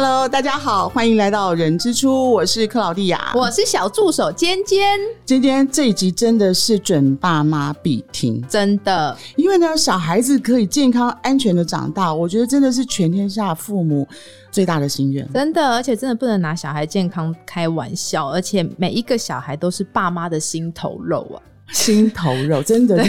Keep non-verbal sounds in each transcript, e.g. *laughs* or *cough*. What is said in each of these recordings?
Hello，大家好，欢迎来到人之初，我是克劳蒂亚，我是小助手尖尖。今天这一集真的是准爸妈必听，真的，因为呢，小孩子可以健康安全的长大，我觉得真的是全天下父母最大的心愿。真的，而且真的不能拿小孩健康开玩笑，而且每一个小孩都是爸妈的心头肉啊。心头肉，真的。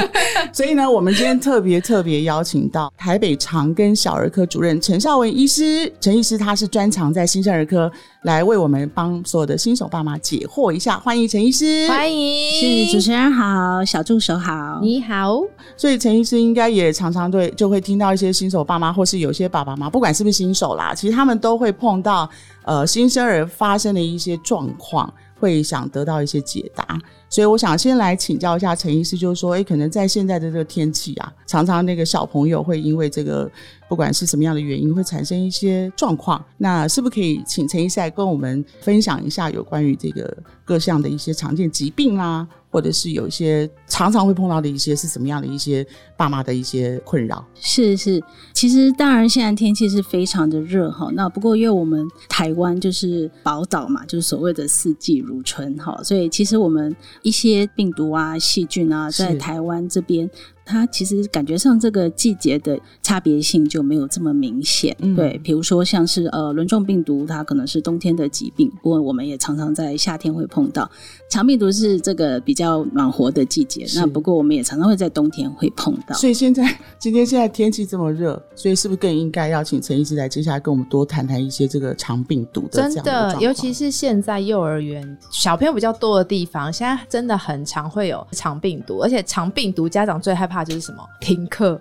*laughs* 所以呢，我们今天特别特别邀请到台北长庚小儿科主任陈少文医师。陈医师他是专长在新生儿科，来为我们帮所有的新手爸妈解惑一下。欢迎陈医师，欢迎，是主持人好，小助手好，你好。所以陈医师应该也常常对就会听到一些新手爸妈，或是有些爸爸妈妈，不管是不是新手啦，其实他们都会碰到呃新生儿发生的一些状况，会想得到一些解答。所以我想先来请教一下陈医师，就是说，哎，可能在现在的这个天气啊，常常那个小朋友会因为这个不管是什么样的原因，会产生一些状况。那是不是可以请陈医师来跟我们分享一下有关于这个各项的一些常见疾病啦，或者是有一些常常会碰到的一些是什么样的一些爸妈的一些困扰？是是，其实当然现在天气是非常的热哈。那不过因为我们台湾就是宝岛嘛，就是所谓的四季如春哈，所以其实我们。一些病毒啊、细菌啊，在台湾这边。它其实感觉上这个季节的差别性就没有这么明显，对，比如说像是呃轮状病毒，它可能是冬天的疾病，不过我们也常常在夏天会碰到。肠病毒是这个比较暖和的季节，那不过我们也常常会在冬天会碰到。所以现在今天现在天气这么热，所以是不是更应该邀请陈医师来接下来跟我们多谈谈一些这个肠病毒的真的，尤其是现在幼儿园小朋友比较多的地方，现在真的很常会有肠病毒，而且肠病毒家长最害怕。怕就是什么停课。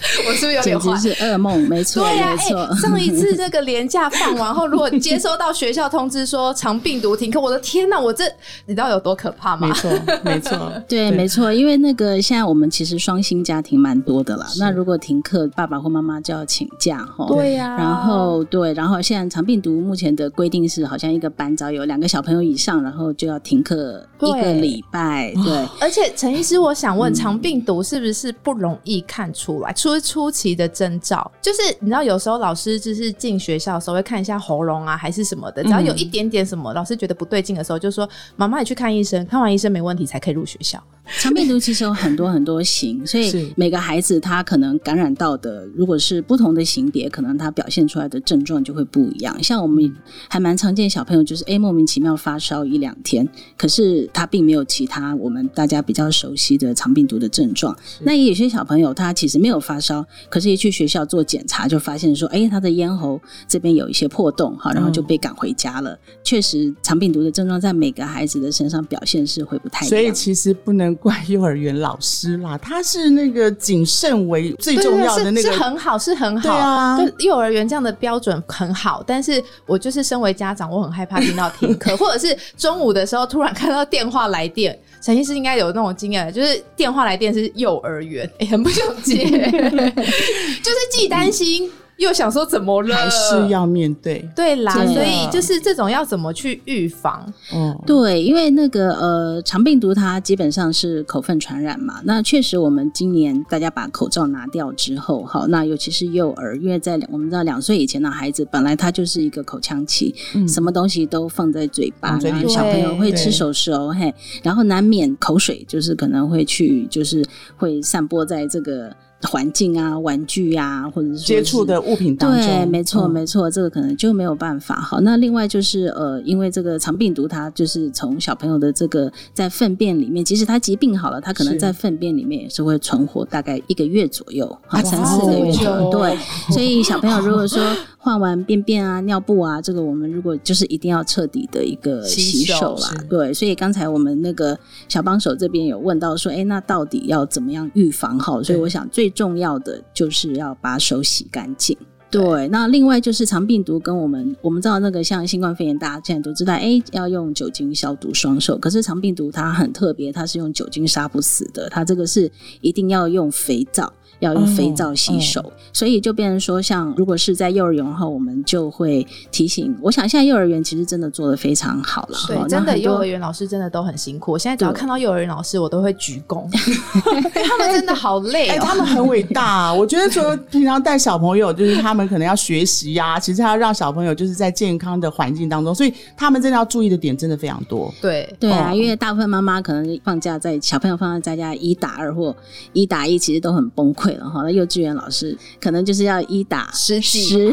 *laughs* 我是不是有点简直是噩梦？没错，没错。上一次这个年假放完后，如果接收到学校通知说长病毒停课，我的天哪！我这你知道有多可怕吗？没错，没错，*laughs* 对，没错。因为那个现在我们其实双薪家庭蛮多的啦。那如果停课，爸爸或妈妈就要请假哈。对呀。然后对，然后现在长病毒目前的规定是，好像一个班只要有两个小朋友以上，然后就要停课一个礼拜。对。*gasps* 而且陈医师，我想问，长病毒是不是不容易看出来？出初期的征兆就是，你知道，有时候老师就是进学校的时候会看一下喉咙啊，还是什么的。只要有一点点什么，老师觉得不对劲的时候，就说：“妈妈，你去看医生，看完医生没问题才可以入学校。”肠病毒其实有很多很多型，*laughs* 所以每个孩子他可能感染到的，如果是不同的型别，可能他表现出来的症状就会不一样。像我们还蛮常见小朋友，就是哎莫名其妙发烧一两天，可是他并没有其他我们大家比较熟悉的肠病毒的症状。那也有些小朋友他其实没有发烧，可是一去学校做检查就发现说，哎他的咽喉这边有一些破洞哈，然后就被赶回家了。确实肠病毒的症状在每个孩子的身上表现是会不太一样，所以其实不能。怪幼儿园老师啦，他是那个谨慎为最重要的那个，是很好，是很好。对啊，幼儿园这样的标准很好，但是我就是身为家长，我很害怕听到停课，或者是中午的时候突然看到电话来电。陈医师应该有那种经验，就是电话来电是幼儿园，很不想接，*laughs* 就是既担心。又想说怎么了？还是要面对？对啦，所以就是这种要怎么去预防？嗯，对，因为那个呃，肠病毒它基本上是口粪传染嘛。那确实，我们今年大家把口罩拿掉之后，好，那尤其是幼儿，因为在我们知道两岁以前的孩子本来他就是一个口腔期，什么东西都放在嘴巴，然后小朋友会吃手手嘿，然后难免口水就是可能会去，就是会散播在这个。环境啊，玩具啊，或者是接触的物品当中，对，没错，没错，这个可能就没有办法。好，那另外就是呃，因为这个肠病毒，它就是从小朋友的这个在粪便里面，即使他疾病好了，他可能在粪便里面也是会存活大概一个月左右，好，三四个月左右。对，所以小朋友如果说。换完便便啊、尿布啊，这个我们如果就是一定要彻底的一个洗手啦。对，所以刚才我们那个小帮手这边有问到说，哎，那到底要怎么样预防好？所以我想最重要的就是要把手洗干净。对，那另外就是肠病毒跟我们我们知道那个像新冠肺炎，大家现在都知道，哎，要用酒精消毒双手。可是肠病毒它很特别，它是用酒精杀不死的，它这个是一定要用肥皂。要用肥皂洗手，所以就变成说，像如果是在幼儿园后，我们就会提醒。我想现在幼儿园其实真的做的非常好了，对，真的幼儿园老师真的都很辛苦。我现在只要看到幼儿园老师，我都会鞠躬，*laughs* 他们真的好累，哎，他们很伟大。我觉得说平常带小朋友，就是他们可能要学习呀，其实要让小朋友就是在健康的环境当中，所以他们真的要注意的点真的非常多。对，对啊，因为大部分妈妈可能放假在小朋友放假在家一打二或一打一，其实都很崩溃了哈。那幼稚园老师可能就是要一打十十十，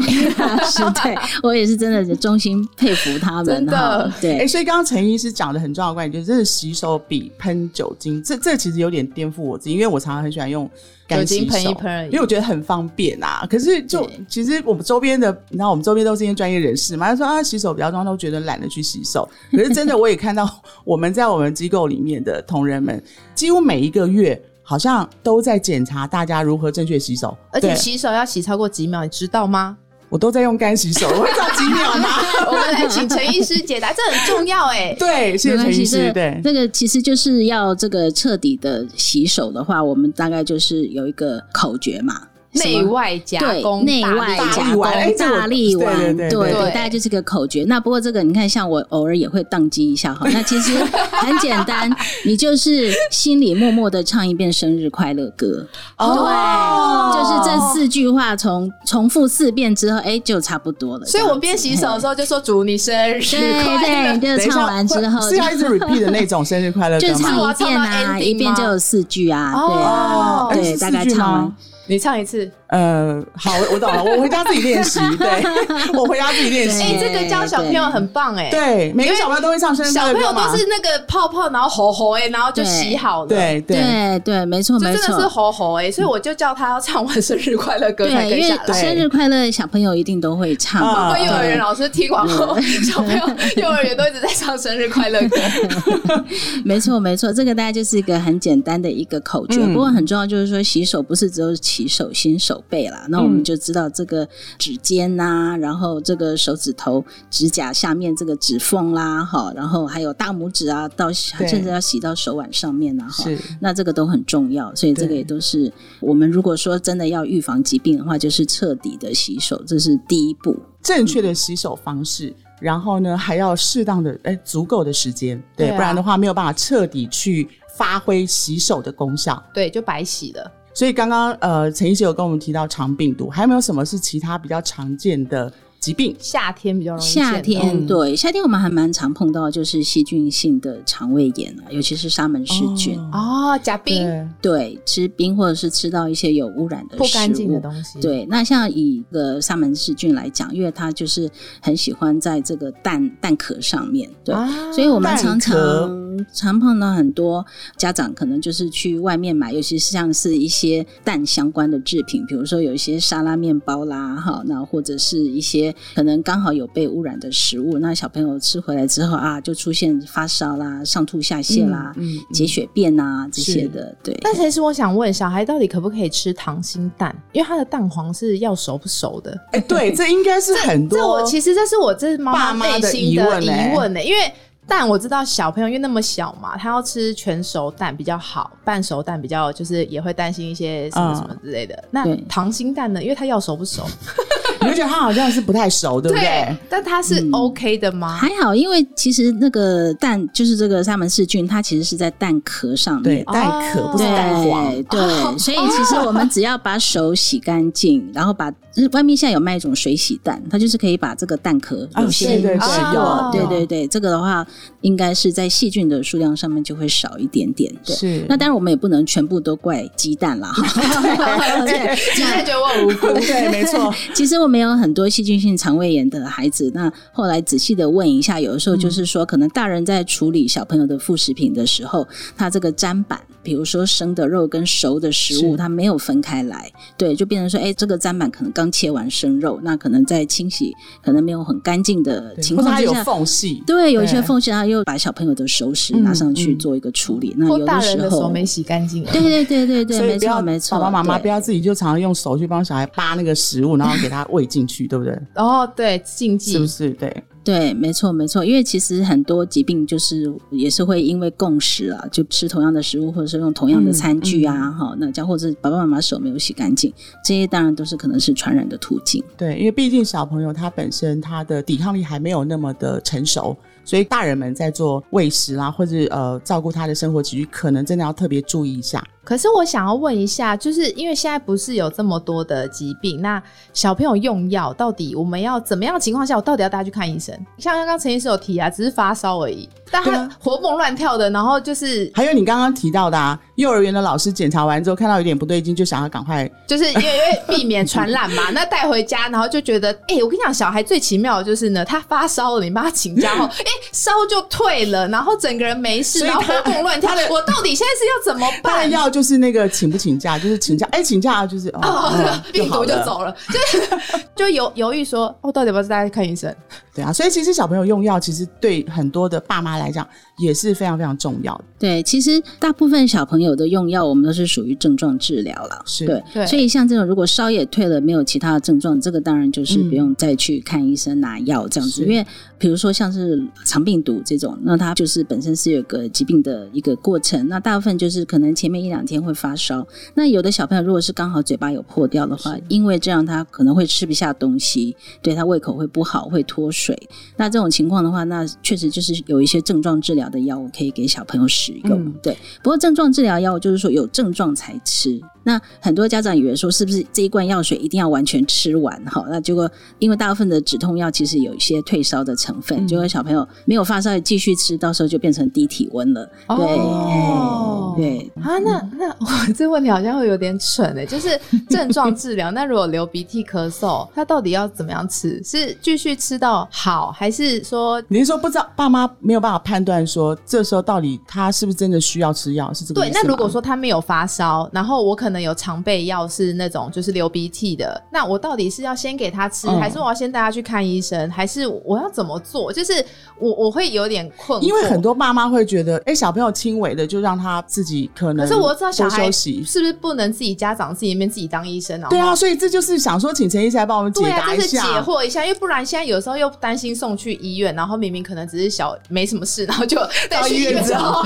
对 *laughs* 我也是真的衷心佩服他们的。对，哎，所以刚刚陈医师讲的很重要的观点，就是真的洗手比喷酒精，这这其实有点颠覆我自己，因为我常常很喜欢用酒精喷一喷，因为我觉得很方便啊。可是就其实我们周边的，你知道我们周边都是一些专业人士嘛，他说啊洗手比较重要，都觉得懒得去洗手。可是真的我也看到我们在我们机构里面的同仁们，几乎每一个月。好像都在检查大家如何正确洗手，而且洗手要洗超过几秒，你知道吗？我都在用干洗手，我会 *laughs* 照几秒吗？我们来请陈医师解答，这很重要哎。对，谢谢陈医师。对，这个其实就是要这个彻底的洗手的话，我们大概就是有一个口诀嘛。内外夹攻，内外夹攻，大力丸，对对，大概就是个口诀。那不过这个你看，像我偶尔也会宕机一下哈。那其实很简单，你就是心里默默的唱一遍生日快乐歌，对，就是这四句话，从重复四遍之后，哎，就差不多了。所以我边洗手的时候就说祝你生日快乐，就唱完之后是要一直 repeat 的那种生日快乐，*laughs* 就唱一遍啊，一遍就有四句啊，对对，大概唱完。你唱一次。呃，好，我懂了，我回家自己练习。对，我回家自己练习。哎，这个教小朋友很棒哎。对，每个小朋友都会唱生日小朋友都是那个泡泡，然后吼吼哎，然后就洗好了。对对对，没错没错，真的是吼吼哎，所以我就叫他要唱完生日快乐歌才跟下来。生日快乐，小朋友一定都会唱。不过幼儿园老师听完后，小朋友幼儿园都一直在唱生日快乐歌。*laughs* 没错没错，这个大家就是一个很简单的一个口诀。不过很重要就是说，洗手不是只有洗手新手。背啦，那我们就知道这个指尖呐，然后这个手指头、指甲下面这个指缝啦，哈，然后还有大拇指啊，到甚至要洗到手腕上面呢，哈，那这个都很重要，所以这个也都是我们如果说真的要预防疾病的话，就是彻底的洗手，这是第一步，正确的洗手方式，然后呢还要适当的哎足够的时间，对，不然的话没有办法彻底去发挥洗手的功效，对，就白洗了。所以刚刚呃，陈医师有跟我们提到肠病毒，还有没有什么是其他比较常见的？疾病？夏天比较容易，夏天对夏天我们还蛮常碰到，就是细菌性的肠胃炎啊，尤其是沙门氏菌。哦，甲冰对吃冰或者是吃到一些有污染的不干净的东西，对。那像以个沙门氏菌来讲，因为它就是很喜欢在这个蛋蛋壳上面，对，所以我们常常常碰到很多家长可能就是去外面买，尤其是像是一些蛋相关的制品，比如说有一些沙拉面包啦，哈，那或者是一些。可能刚好有被污染的食物，那小朋友吃回来之后啊，就出现发烧啦、上吐下泻啦、嗯结血便啊这些的。对。但其实我想问，小孩到底可不可以吃溏心蛋？因为它的蛋黄是要熟不熟的？哎，对，这应该是很多。这我其实这是我这妈妈内心的疑问呢，因为。蛋我知道小朋友因为那么小嘛，他要吃全熟蛋比较好，半熟蛋比较就是也会担心一些什么什么之类的。那溏心蛋呢？因为它要熟不熟？你会觉得它好像是不太熟，对不对？但它是 OK 的吗？还好，因为其实那个蛋就是这个沙门氏菌，它其实是在蛋壳上面，蛋壳不是蛋黄。对，所以其实我们只要把手洗干净，然后把外面现在有卖一种水洗蛋，它就是可以把这个蛋壳有些使用。对对对，这个的话。应该是在细菌的数量上面就会少一点点，是。那当然我们也不能全部都怪鸡蛋啦，*laughs* 对，*laughs* 鸡蛋觉得我无辜，对，没错。*laughs* 其实我们有很多细菌性肠胃炎的孩子，那后来仔细的问一下，有的时候就是说，可能大人在处理小朋友的副食品的时候，他这个砧板，比如说生的肉跟熟的食物，它没有分开来，对，就变成说，哎，这个砧板可能刚切完生肉，那可能在清洗，可能没有很干净的情况之下，有缝隙，对，有一些缝隙啊。又把小朋友的熟食拿上去做一个处理，那有的时候没洗干净。对对对对对，没错没错。爸爸妈妈不要自己就常常用手去帮小孩扒那个食物，然后给他喂进去，对不对？哦，对，禁忌是不是？对。对，没错，没错，因为其实很多疾病就是也是会因为共识啊，就吃同样的食物，或者是用同样的餐具啊，哈、那这样或者是爸爸妈妈手没有洗干净，这些当然都是可能是传染的途径。对，因为毕竟小朋友他本身他的抵抗力还没有那么的成熟，所以大人们在做喂食啦，或者呃照顾他的生活起居，可能真的要特别注意一下。可是我想要问一下，就是因为现在不是有这么多的疾病，那小朋友用药到底我们要怎么样的情况下，我到底要带他去看医生？像刚刚陈医师有提啊，只是发烧而已，但他活蹦乱跳的，然后就是还有你刚刚提到的啊，幼儿园的老师检查完之后看到有点不对劲，就想要赶快就是因为因为避免传染嘛，*laughs* 那带回家，然后就觉得，哎、我跟你讲，小孩最奇妙的就是呢，他发烧了，你帮他请假后，*laughs* 哎、烧就退了，然后整个人没事，然后活蹦乱跳的，我到底现在是要怎么办？药就是那个请不请假，*laughs* 就是请假，哎，请假就是哦，病毒就走了，就是 *laughs* 就犹犹豫说，哦，到底要不要带他去看医生？对啊，所以其实小朋友用药，其实对很多的爸妈来讲也是非常非常重要的。对，其实大部分小朋友的用药，我们都是属于症状治疗了。是对，对所以像这种如果烧也退了，没有其他的症状，这个当然就是嗯不用再去看医生拿药这样子。是因为比如说像是肠病毒这种，那它就是本身是有个疾病的一个过程，那大部分就是可能前面一两天会发烧，那有的小朋友如果是刚好嘴巴有破掉的话，因为这样他可能会吃不下东西，对他胃口会不好，会脱水。那这种情况的话，那确实就是有一些症状治疗的药物可以给小朋友使用。嗯对，不过症状治疗药物就是说有症状才吃。那很多家长以为说是不是这一罐药水一定要完全吃完？哈，那结果因为大部分的止痛药其实有一些退烧的成分，嗯结果小朋友没有发烧也继续吃，到时候就变成低体温了。对，对。啊，那那 *laughs* 我这问题好像会有点蠢哎、就是症状治疗，*laughs* 那如果流鼻涕、咳嗽，他到底要怎么样吃？是继续吃到好，还是说你是说不知道爸妈没有办法判断说这时候到底他是不是真的需要吃药？是这个意对？思吗那如果说他没有发烧，然后我可能有常备药是那种就是流鼻涕的，那我到底是要先给他吃，嗯还是我要先带他去看医生，还是我要怎么做？就是我我会有点困惑，因为很多爸妈会觉得，哎、小朋友轻微的就让他自己可能可是我知道小孩休息。是不是不能自己家长自己那边自己当医生啊？对啊，所以这就是想说，请陈医生来帮我们解对啊，就是解答一下。惑一下，因为不然现在有时候又担心送去医院，然后明明可能只是小没什么事，然后就到医医院之后后，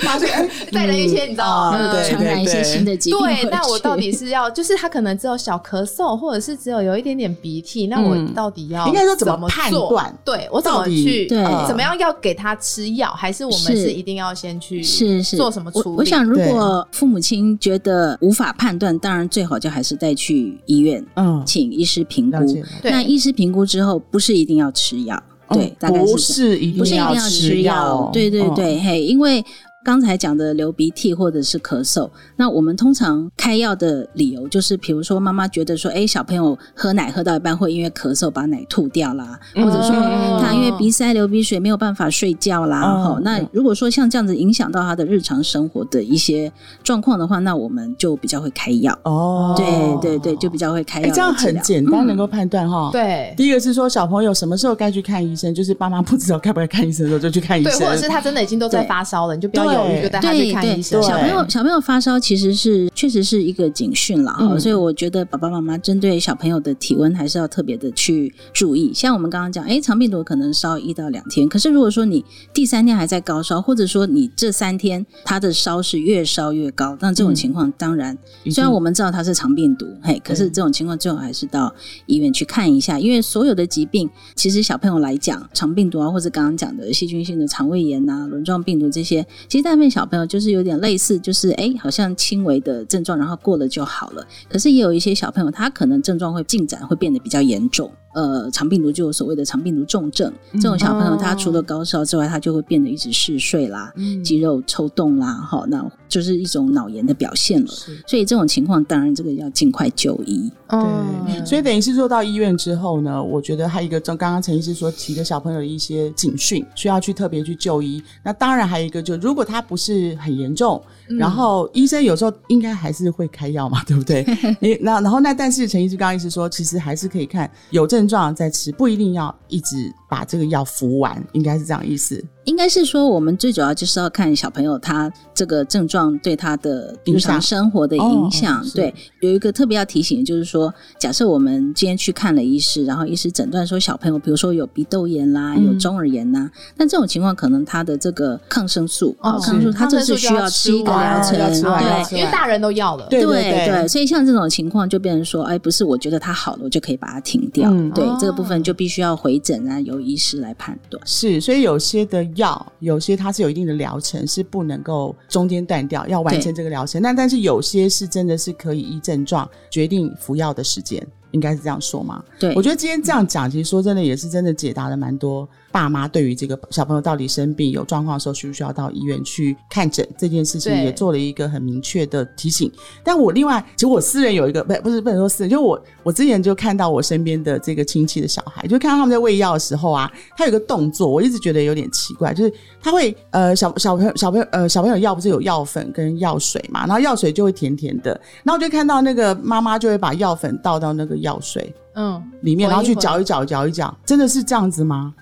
发现哎 *laughs* 带了一些你知道啊嗯对传染一些对新的疾病。对，那我到底是要，就是他可能只有小咳嗽，或者是只有有一点点鼻涕，那我嗯。到底要应该说怎怎么判做断？对我怎么去，对。怎么样要给他吃药，还是我们是是。一定要先去是是。做什么处理？我我想，如果父母亲觉得无法判断，当然最好就还是带去医院，嗯，请医师评估那医师评估之后，不是一定要吃药，对，嗯大概不是不是定要一定要吃药药，，对对嗯对，嘿，因为。刚才讲的流鼻涕或者是咳嗽，那我们通常开药的理由就是，比如说妈妈觉得说，哎，小朋友喝奶喝到一半会因为咳嗽把奶吐掉啦，或者说嗯他因为鼻塞流鼻水没有办法睡觉啦，嗯哈、那如果说像这样子影响到他的日常生活的一些状况的话，那我们就比较会开药。哦，对对对，就比较会开哎、药。这样很简单，能够判断哈。。对第一个是说小朋友什么时候该去看医生，就是爸妈不知道该不该看医生的时候就去看医生对，生，或者是他真的已经都在发烧了，你就不要犹豫，对就带他去对对，看医生。小朋友小朋友发烧其实是确实是一个警讯了所以我觉得爸爸妈妈针对小朋友的体温还是要特别的去注意。像我们刚刚讲，哎，肠病毒可能烧一到两天，可是如果说你第三天还在高烧，或者说你这三天他的烧是越烧越高，那这种情况当然，虽然我们知道它是肠病毒，嘿，可是这种情况最好还是到医院去看一下，因为所有的疾病，其实小朋友来讲，肠病毒啊，或者刚刚讲的细菌性的肠胃炎啊、轮状病毒这些，其实大部分小朋友就是有点类似，就是哎，好像轻微的症状，然后过了就好了。可是也有一些小朋友，他可能症状会进展，会变得比较严重。呃，肠病毒就有所谓的肠病毒重症，这种小朋友他除了高烧之外，他就会变得一直嗜睡啦、肌肉抽动啦，哈，那就是一种脑炎的表现了。所以这种情况，当然这个要尽快就医。嗯对，所以等于是说到医院之后呢，我觉得还有一个，刚刚陈医师说提的小朋友的一些警讯，需要去特别去就医。那当然还有一个，就如果他不是很严重，然后医生有时候应该还是会开药嘛，对不对？*laughs* 你那然后那但是陈医师刚刚意思说，其实还是可以看有症状再吃，不一定要一直把把这个药服完，应该是这样意思。应该是说，我们最主要就是要看小朋友他这个症状对他的日常生活的影响。对，有一个特别要提醒，就是说，假设我们今天去看了医师，然后医师诊断说小朋友，比如说有鼻窦炎啦，有中耳炎呐，那这种情况可能他的这个抗生素，抗生素他这是需要吃一个疗程，对，因为大人都要了，对对对，所以像这种情况就变成说，哎，不是，我觉得他好了，我就可以把它停掉。对，这个部分就必须要回诊啊，由医师来判断。是，所以有些的药，有些它是有一定的疗程，是不能够中间断掉，要完成这个疗程。那但是有些是真的是可以依症状决定服药的时间，应该是这样说嘛？对，我觉得今天这样讲，其实说真的也是真的解答了蛮多。爸妈对于这个小朋友到底生病有状况的时候，需不需要到医院去看诊这件事情，也做了一个很明确的提醒。但我另外，其实我私人有一个不不是不能说私人，就我我之前就看到我身边的这个亲戚的小孩，就看到他们在喂药的时候啊，他有个动作，我一直觉得有点奇怪，就是他会呃小小朋友小朋友呃小朋友药不是有药粉跟药水嘛，然后药水就会甜甜的，然后我就看到那个妈妈就会把药粉倒到那个药水嗯里面，然后去搅一搅搅一搅，真的是这样子吗？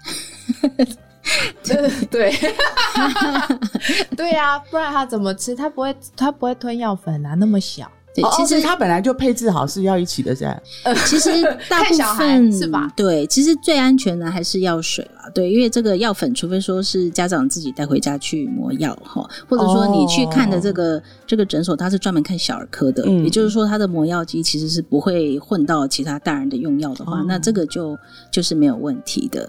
*laughs* 对，*laughs* 对呀，不然他怎么吃？他不会，他不会吞药粉啊，那么小。对，其实他本来就配置好是要一起的，噻。呃，*laughs* 其实 *laughs* 大部分是吧？对，其实最安全的还是药水啦。对，因为这个药粉，除非说是家长自己带回家去磨药哈，或者说你去看的这个这个诊所，它是专门看小儿科的，也就是说，它的磨药机其实是不会混到其他大人的用药的话，那这个就就是没有问题的。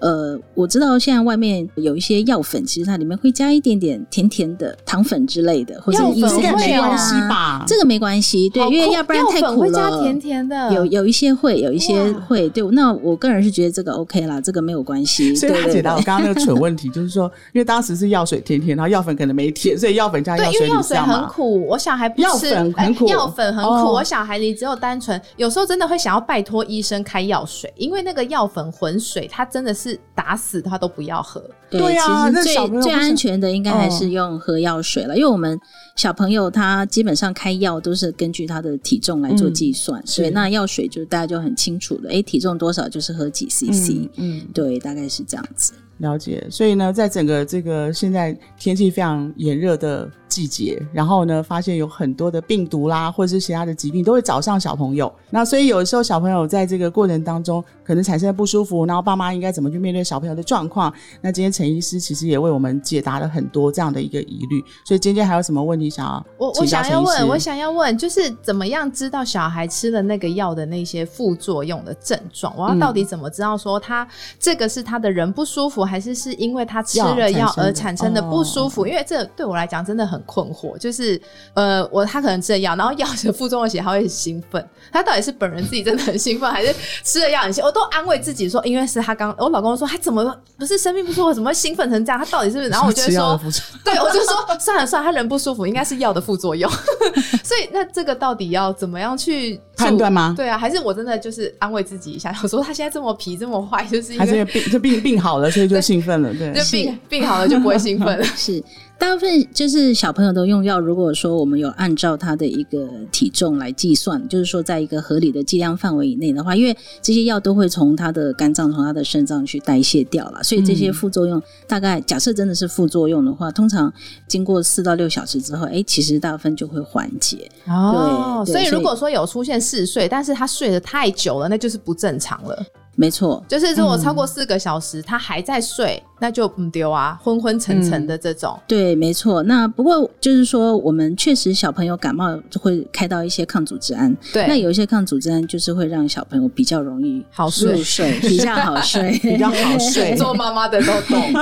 呃，我知道现在外面有一些药粉，其实它里面会加一点点甜甜的糖粉之类的，或者药粉没关系吧？这个没关系，对，因为要不然太苦了。加甜甜的，有有一些会有一些会，对。那我个人是觉得这个 OK 啦，这个没有关系。所以他解答我刚刚那个蠢问题，就是说，因为当时是药水甜甜，然后药粉可能没甜，所以药粉加药水，药水很苦，我小孩不吃，药粉很苦，药粉很苦，我小孩你只有单纯，有时候真的会想要拜托医生开药水，因为那个药粉混水，它真的是打死。他都不要喝，对啊，其实最最安全的应该还是用喝药水了，因为我们小朋友他基本上开药都是根据他的体重来做计算，所以那药水就大家就很清楚了，哎，体重多少就是喝几 CC，嗯，对，大概是这样子。了解，所以呢，在整个这个现在天气非常炎热的。季节，然后呢，发现有很多的病毒啦，或者是其他的疾病都会找上小朋友。那所以有的时候小朋友在这个过程当中可能产生不舒服，然后爸妈应该怎么去面对小朋友的状况？那今天陈医师其实也为我们解答了很多这样的一个疑虑。所以今天还有什么问题想要我我想要问，我想要问，就是怎么样知道小孩吃了那个药的那些副作用的症状？我要到底怎么知道说他这个是他的人不舒服，还是是因为他吃了药而产生的不舒服？因为这对我来讲真的很。困惑就是，呃，我他可能吃了药，然后药的副作用写他会很兴奋，他到底是本人自己真的很兴奋，还是吃了药很兴？我都安慰自己说，因为是他刚，我老公说他怎么不是生病不舒服，怎么会兴奋成这样？他到底是不是？然后我就说，*laughs* 对，我就说算了算了，他人不舒服，应该是药的副作用。*laughs* 所以那这个到底要怎么样去判断吗？对啊，还是我真的就是安慰自己一下，我说他现在这么皮这么坏，就是因为病就病病好了，所以就兴奋了，对，就病病好了就不会兴奋了，*laughs* 是。大部分就是小朋友都用药。如果说我们有按照他的一个体重来计算，就是说在一个合理的剂量范围以内的话，因为这些药都会从他的肝脏、从他的肾脏去代谢掉了，所以这些副作用大概假设真的是副作用的话，通常经过四到六小时之后，哎，其实大部分就会缓解。哦，所以如果说有出现嗜睡，但是他睡得太久了，那就是不正常了。没错，就是如果超过四个小时，他还在睡，那就不丢啊，昏昏沉沉的这种。对，没错。那不过就是说，我们确实小朋友感冒会开到一些抗组织胺。对，那有一些抗组织胺就是会让小朋友比较容易好入睡，*laughs* 比较好睡，比较好睡。*laughs* 做妈妈的都懂，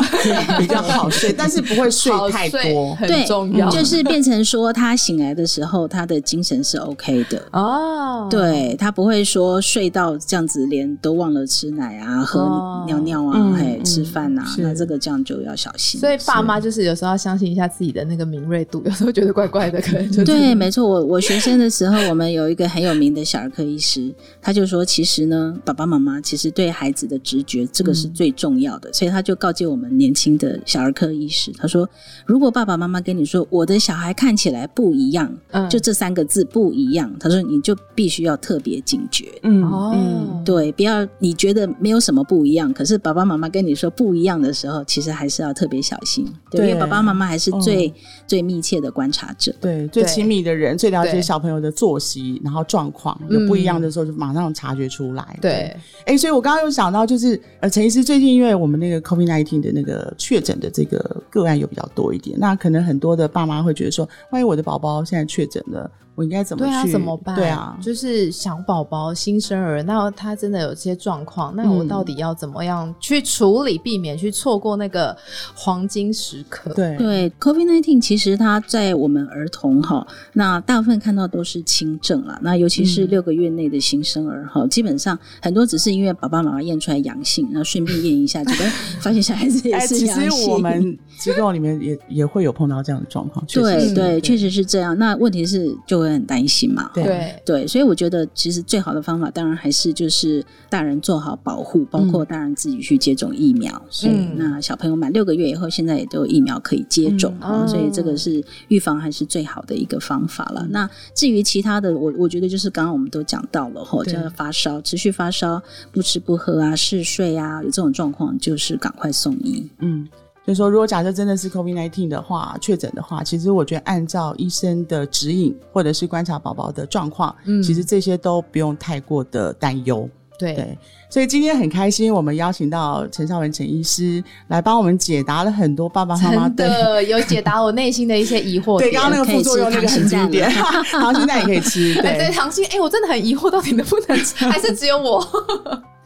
比较好睡，*laughs* 但是不会睡太多，很重要。就是变成说，他醒来的时候，他的精神是 OK 的哦。对他不会说睡到这样子，连都忘了。吃奶啊，喝尿尿啊，还吃饭啊，那那这个这样就要小心。所以爸妈就是有时候要相信一下自己的那个敏锐度，有时候觉得怪怪的，可能就对，没错。我我学生的时候，我们有一个很有名的小儿科医师，他就说，其实呢，爸爸妈妈其实对孩子的直觉这个是最重要的，所以他就告诫我们年轻的小儿科医师，他说，如果爸爸妈妈跟你说我的小孩看起来不一样，嗯就这三个字不一样，他说你就必须要特别警觉。嗯哦，对，不要你觉得没有什么不一样，可是爸爸妈妈跟你说不一样的时候，其实还是要特别小心。对，对因为爸爸妈妈还是最、嗯最密切的观察者。对，最对亲密的人，最了解小朋友的作息，然后状况有不一样的时候，就马上察觉出来。对，哎，所以我刚刚有想到，就是呃，陈医师最近因为我们那个 COVID nineteen 的那个确诊的这个个案有比较多一点，那可能很多的爸妈会觉得说，万一我的宝宝现在确诊了，我应该怎么对啊，去？怎么办？对啊，就是小宝宝、新生儿，那他真的有些状况，那我嗯到底要怎么样去处理，避免去错过那个黄金时刻？对对，COVID nineteen 其实它在我们儿童哈，那大部分看到都是轻症了。那尤其是嗯六个月内的新生儿哈，基本上很多只是因为爸爸妈妈验出来阳性，那顺便验一下，结果发现小孩子也是阳性。实我们机构里面也也会有碰到这样的状况，对对，确实是这样。那问题是就会很担心嘛。对对对，所以我觉得其实最好的方法，当然还是就是大人做好保护，包括大人自己去接种疫苗。所以嗯那小朋友满六个月以后，现在也都有疫苗可以接种嗯啊、哦所以这个是预防还是最好的一个方法了。那至于其他的，我我觉得就是刚刚我们都讲到了吼，对叫发烧、持续发烧、不吃不喝啊、嗜睡啊，有这种状况，就是赶快送医。嗯，就是说，如果假设真的是 COVID nineteen 的话，确诊的话，其实我觉得按照医生的指引，或者是观察宝宝的状况，嗯其实这些都不用太过的担忧。对对，所以今天很开心，我们邀请到陈少文陈医师来帮我们解答了很多爸爸妈妈。的有解答我内心的一些疑惑对，点。刚刚那个副作用那个很经典，糖心蛋也可以吃。*laughs* 对，糖心，哎，我真的很疑惑，到底能不能吃，还是只有我？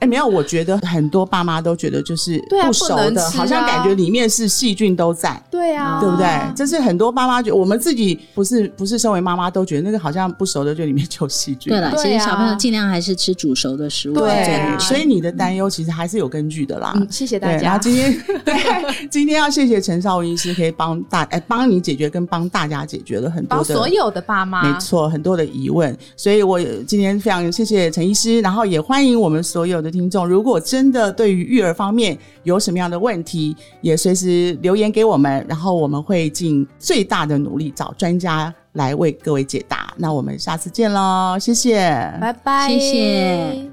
哎，没有，我觉得很多爸妈都觉得就是不熟的，好像感觉里面是细菌都在。对啊，对不对？这是很多爸妈觉得，我们自己不是不是身为妈妈都觉得那个好像不熟的，就里面就有细菌。对了，对其实小朋友啊尽量还是吃煮熟的食物对所以你的担忧其实还是有根据的啦。嗯，谢谢大家，然家后。今天对今天要谢谢陈少文医师，可以帮大哎帮你解决跟帮大家解决了很多帮的所有的爸妈，没错，很多的疑问，所以我今天非常谢谢陈医师，然后也欢迎我们所有的听众，如果真的对于育儿方面有什么样的问题，也随时留言给我们，然后我们会尽最大的努力找专家来为各位解答。那我们下次见喽，谢谢，拜拜，谢谢。